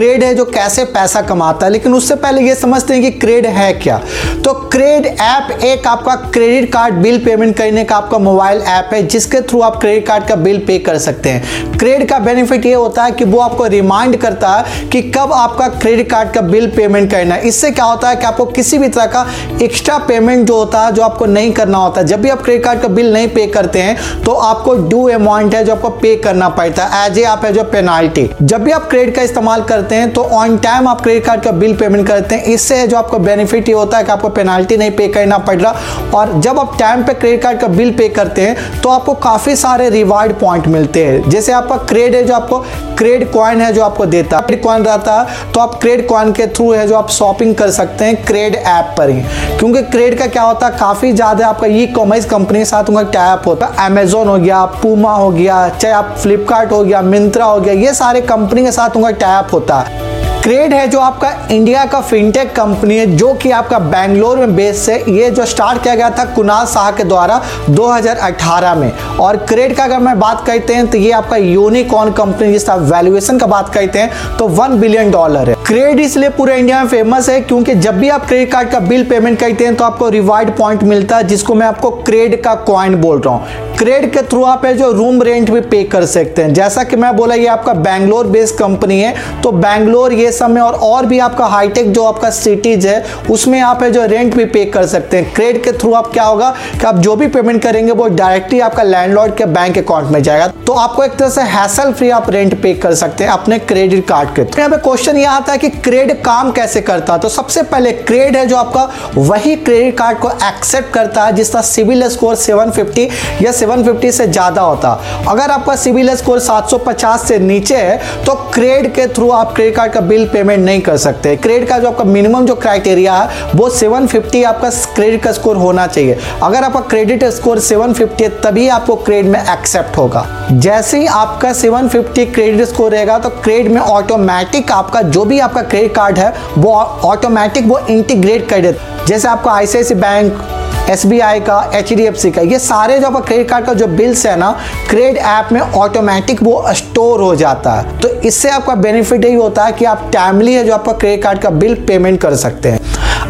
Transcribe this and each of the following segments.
Crate है जो कैसे पैसा कमाता है, लेकिन उससे पहले ये समझते हैं कि क्रेड है क्या। तो क्रेड ऐप एक आपका क्रेडिट कार्ड बिल पेमेंट करने का आपका मोबाइल ऐप है, जिसके थ्रू आप क्रेडिट कार्ड का बिल पे कर सकते हैं। क्रेड का बेनिफिट ये होता है कि वो आपको रिमाइंड करता है कि कब आपका क्रेडिट कार्ड का बिल पेमेंट करना है। इससे क्या होता है कि आपको किसी भी तरह का एक्स्ट्रा पेमेंट जो होता है, जो आपको नहीं करना होता, जब भी आप क्रेडिट कार्ड का बिल नहीं पे करते हैं तो आपको ड्यू अमाउंट है जो आपको पे करना पड़ता है एज ए आप है जो पेनाल्टी जब भी आप क्रेडिट का इस्तेमाल करते हैं तो ऑन टाइम आप क्रेडिट कार्ड का बिल पेमेंट करते हैं। इससे जो आपको बेनिफिट ये होता है कि आपको पेनाल्टी नहीं पे करना पड़ रहा। और जब आप टाइम पे क्रेडिट कार्ड का बिल पे करते हैं तो आपको काफ़ी सारे रिवार्ड पॉइंट मिलते हैं। जैसे आपका क्रेड है जो आपको क्रेड कॉइन है जो आपको देता है। कॉइन रहता है तो आप क्रेड कॉइन के थ्रू है जो आप शॉपिंग कर सकते हैं क्रेड ऐप पर ही। क्योंकि क्रेड का क्या होता है, काफ़ी ज़्यादा आपका ई कॉमर्स कंपनी के साथ उनका टैप होता है? अमेजोन हो गया पूमा हो गया, चाहे आप फ्लिपकार्ट हो गया मिंत्रा हो गया, ये सारे कंपनी के साथ उनका टैप होता है। あ क्रेड है जो आपका इंडिया का फिनटेक कंपनी है, जो कि आपका बैंगलोर में बेस है। ये जो स्टार्ट किया गया था कुणाल शाह के द्वारा 2018 में। और क्रेड का अगर मैं बात करते हैं तो ये आपका यूनिकॉर्न कंपनी जिसका वैल्यूएशन का बात करते हैं तो वन बिलियन डॉलर है। क्रेड इसलिए पूरे इंडिया में फ़ेमस है, क्योंकि जब भी आप क्रेडिट कार्ड का बिल पेमेंट करते हैं तो आपको रिवार्ड पॉइंट मिलता है, जिसको मैं आपको क्रेड का कॉइन बोल रहा हूँ। क्रेड के थ्रू आप है जो रूम रेंट भी पे कर सकते हैं। जैसा कि मैं बोला, ये आपका बैंगलोर बेस्ड कंपनी है तो बैंगलोर ये सब में और और भी आपका हाईटेक जो आपका सिटीज़ है, उसमें आप है जो रेंट भी पे कर सकते हैं। क्रेड के थ्रू आप क्या होगा कि आप जो भी पेमेंट करेंगे, वो डायरेक्टली आपका लैंडलॉर्ड के बैंक अकाउंट में जाएगा। तो आपको एक तरह से हैसल फ्री आप रेंट पे कर सकते हैं अपने क्रेडिट कार्ड के थ्रू यहाँ पे क्वेश्चन ये आता है कि क्रेड काम कैसे करता है? तो सबसे पहले क्रेड है जो आपका, वही क्रेडिट कार्ड को एक्सेप्ट करता है जिसका सिविल स्कोर 750 या 750 से ज़्यादा होता अगर आपका सिविल स्कोर 750 से नीचे है तो क्रेड के थ्रू आप क्रेडिट कार्ड का बिल पेमेंट नहीं कर सकते। क्रेडिट का जो आपका मिनिमम जो क्राइटेरिया है वो 750 आपका क्रेडिट का स्कोर होना चाहिए। अगर आपका क्रेडिट स्कोर 750 है, तभी आपको क्रेडिट में एक्सेप्ट होगा। जैसे ही आपका 750 क्रेडिट स्कोर रहेगा तो क्रेडिट में ऑटोमेटिक आपका जो भी आपका क्रेडिट कार्ड है, वो ऑटोमेटिक वो इंटीग्रेट कर देता जैसे आपका आईसीआईसी बैंक SBI का HDFC का, ये सारे जो आपका क्रेडिट कार्ड का जो बिल्स है ना क्रेडिट ऐप में ऑटोमेटिक वो स्टोर हो जाता है। तो इससे आपका बेनिफिट यही होता है कि आप टाइमली है जो आपका क्रेडिट कार्ड का बिल पेमेंट कर सकते हैं।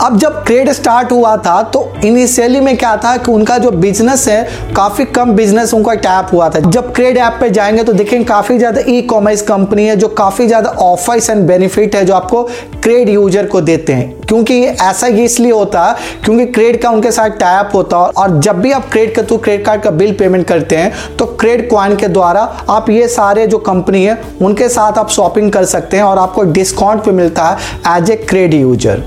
अब जब क्रेड स्टार्ट हुआ था तो इनिशियली में क्या था कि उनका जो बिज़नेस है, काफ़ी कम बिज़नेस उनका टैप हुआ था। जब क्रेड ऐप पे जाएँगे तो देखेंगे काफ़ी ज़्यादा ई कॉमर्स कंपनी है, जो काफ़ी ज़्यादा ऑफर्स एंड बेनिफिट है, जो आपको क्रेड यूज़र को देते हैं। क्योंकि ये ऐसा ही इसलिए होता है क्योंकि क्रेड का उनके साथ टैप होता है और जब भी आप क्रेड के थ्रू क्रेडिट कार्ड का बिल पेमेंट करते हैं तो क्रेड क्वाइन के द्वारा आप ये सारे जो कंपनी है, उनके साथ आप शॉपिंग कर सकते हैं, और आपको डिस्काउंट पे मिलता है एज ए क्रेड यूज़र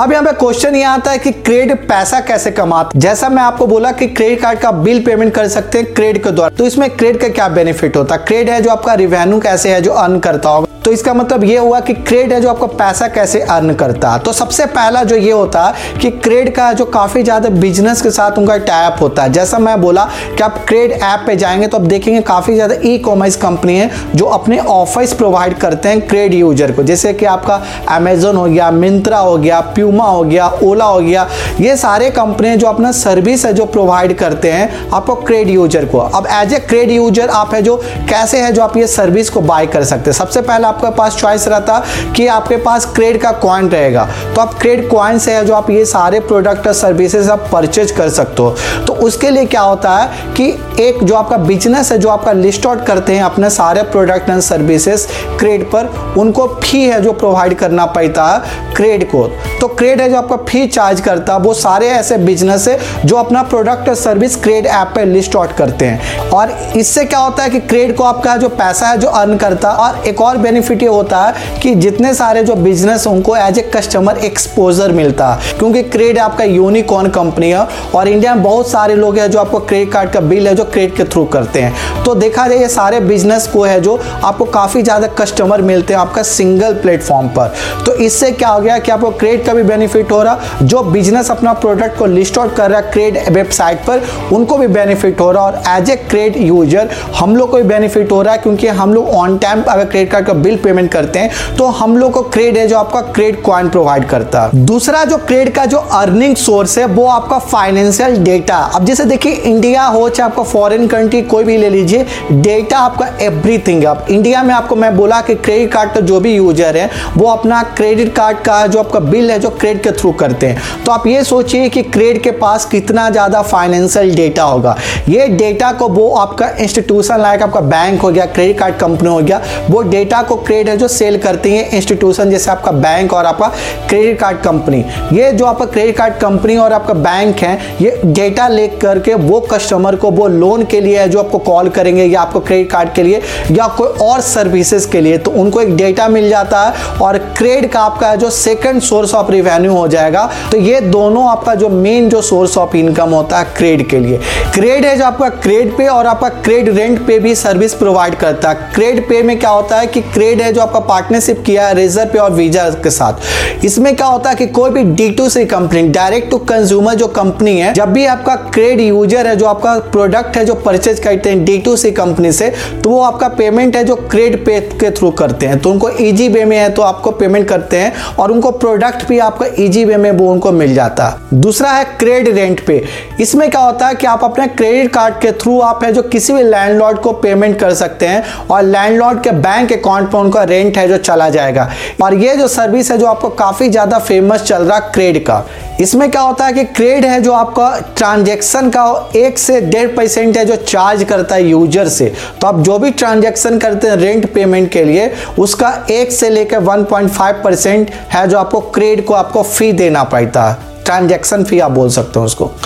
अब यहाँ पे क्वेश्चन ये आता है कि क्रेडिट पैसा कैसे कमाता जैसा मैं आपको बोला कि क्रेडिट कार्ड का बिल पेमेंट कर सकते हैं क्रेडिट के द्वारा। तो इसमें क्रेडिट का क्या बेनिफिट होता है? क्रेडिट है जो आपका रिवेन्यू कैसे है, जो अर्न करता होगा। तो इसका मतलब ये हुआ कि क्रेड है जो आपका पैसा कैसे अर्न करता। है तो सबसे पहला जो ये होता है कि क्रेड का जो काफ़ी ज़्यादा बिज़नेस के साथ उनका टैप होता है। जैसा मैं बोला कि आप क्रेड ऐप पे जाएँगे तो आप देखेंगे काफ़ी ज़्यादा ई कॉमर्स कंपनी है जो अपने ऑफर्स प्रोवाइड करते हैं क्रेड यूज़र को। जैसे कि आपका अमेजोन हो गया मिंत्रा हो गया प्यूमा हो गया ओला हो गया, ये सारे कंपनी जो अपना सर्विस है जो प्रोवाइड करते हैं आपको क्रेड यूज़र को। अब एज ए क्रेड यूज़र आप है जो कैसे है जो आप ये सर्विस को बाय कर सकते हैं। सबसे पहले आपके पास चॉइस रहता कि आपके पास क्रेड का कॉइन रहेगा। तो आप क्रेड कॉइन से जो आप ये सारे प्रोडक्ट और सर्विसेज़ आप परचेज कर सकते हो। तो उसके लिए क्या होता है कि एक जो आपका बिज़नेस है, जो आपका लिस्ट आउट करते हैं अपने सारे प्रोडक्ट एंड सर्विसेज़ क्रेड पर, उनको फ़ी है जो प्रोवाइड करना पड़ता है क्रेड को। तो क्रेड है जो आपका फ़ी चार्ज करता है वो सारे ऐसे बिज़नेस है जो अपना प्रोडक्ट और सर्विस क्रेड ऐप पर लिस्ट आउट करते हैं। और इससे क्या होता है कि क्रेड को आपका जो पैसा है जो अर्न करता है और एक और बेनिफिट ये होता है कि जितने सारे जो बिज़नेस उनको एज ए कस्टमर एक्सपोजर मिलता। है क्योंकि क्रेड आपका यूनिकॉर्न कंपनी है, और इंडिया में बहुत सारे लोग हैं जो आपको क्रेडिट कार्ड का बिल है, जो क्रेडिट के थ्रू करते हैं। तो देखा जाए, ये सारे बिज़नेस को है जो आपको काफ़ी ज़्यादा कस्टमर मिलते हैं आपका सिंगल प्लेटफॉर्म पर। तो इससे क्या हो गया कि आपको क्रेडिट का भी बेनिफिट हो रहा, जो बिज़नेस अपना प्रोडक्ट को लिस्ट आउट कर रहा है क्रेड वेबसाइट पर, उनको भी बेनिफिट हो रहा। और एज ए क्रेड यूज़र हम लोग को भी बेनिफिट हो रहा है क्योंकि हम लोग ऑन टाइम अगर क्रेडिट कार्ड का बिल पेमेंट करते हैं तो हम लोग को क्रेड है जो आपका क्रेड क्वाइन प्रोवाइड करता। है दूसरा जो क्रेड का जो अर्निंग सोर्स है, वो आपका फाइनेंशियल डेटा अब जैसे देखिए इंडिया हो चाहे आपका फॉरेन कंट्री कोई भी ले लीजिए डेटा आपका एवरीथिंग है। आप इंडिया में आपको मैं बोला कि क्रेडिट कार्ड का जो भी यूज़र है, वो अपना क्रेडिट कार्ड का जो आपका बिल है, जो क्रेडिट के थ्रू करते हैं। तो आप ये सोचिए कि क्रेडिट के पास कितना ज़्यादा फाइनेंशियल डेटा होगा। ये डेटा को वो आपका इंस्टीट्यूशन लाइक आपका बैंक हो गया क्रेडिट कार्ड कंपनी हो गया, वो डेटा को क्रेडिट है जो सेल करती है इंस्टीट्यूशन जैसे आपका बैंक और आपका क्रेडिट कार्ड कंपनी ये जो आपका क्रेडिट कार्ड कंपनी और आपका बैंक है, ये डेटा ले करके वो कस्टमर को, वो लोन के लिए जो आपको कॉल करेंगे या आपको क्रेडिट कार्ड के लिए या कोई और सर्विसेज़ के लिए तो उनको एक डेटा मिल जाता है और क्रेडिट का आपका जो सेकंड सोर्स ऑफ़ रिवेन्यू हो जाएगा तो ये दोनों आपका जो मेन जो सोर्स ऑफ़ इनकम होता है क्रेडिट के लिए। क्रेडिट है जो आपका क्रेडिट पे और आपका क्रेडिट रेंट पे भी सर्विस प्रोवाइड करता है। क्रेडिट पे में क्या होता है कि क्रेडिट है जो आपका पार्टनरशिप किया है रेजर पे और वीज़ा के साथ। इसमें क्या होता है कि कोई भी D to C company direct to consumer जो कंपनी है, जब भी आपका क्रेडिट यूज़र है, जो आपका प्रोडक्ट है जो परचेज करते हैं डी टू सी कंपनी से तो वो आपका पेमेंट है जो क्रेडिट पे के थ्रू करते हैं। तो उनको इजी वे में है तो आपको पेमेंट करते हैं और उनको प्रोडक्ट भी आपका इजी वे में वो उनको मिल जाता। दूसरा है क्रेडिट रेंट पे। इसमें क्या होता है कि आप अपने क्रेडिट कार्ड के थ्रू आप है जो किसी भी लैंडलॉर्ड को पेमेंट कर सकते हैं और लैंडलॉर्ड के बैंक अकाउंट पर उनका रेंट है जो चला जाएगा। और ये जो सर्विस है जो आपको काफ़ी ज़्यादा फ़ेमस चल रहा क्रेडिट का। इसमें क्या होता है कि क्रेड है जो आपका ट्रांजेक्शन का एक से डेढ़ परसेंट है जो चार्ज करता है यूज़र से। तो आप जो भी ट्रांजेक्शन करते हैं रेंट पेमेंट के लिए, उसका एक से लेकर 1.5 परसेंट है जो आपको क्रेड को आपको फ़ी देना पड़ता है। ट्रांजेक्शन फ़ी आप बोल सकते हो उसको।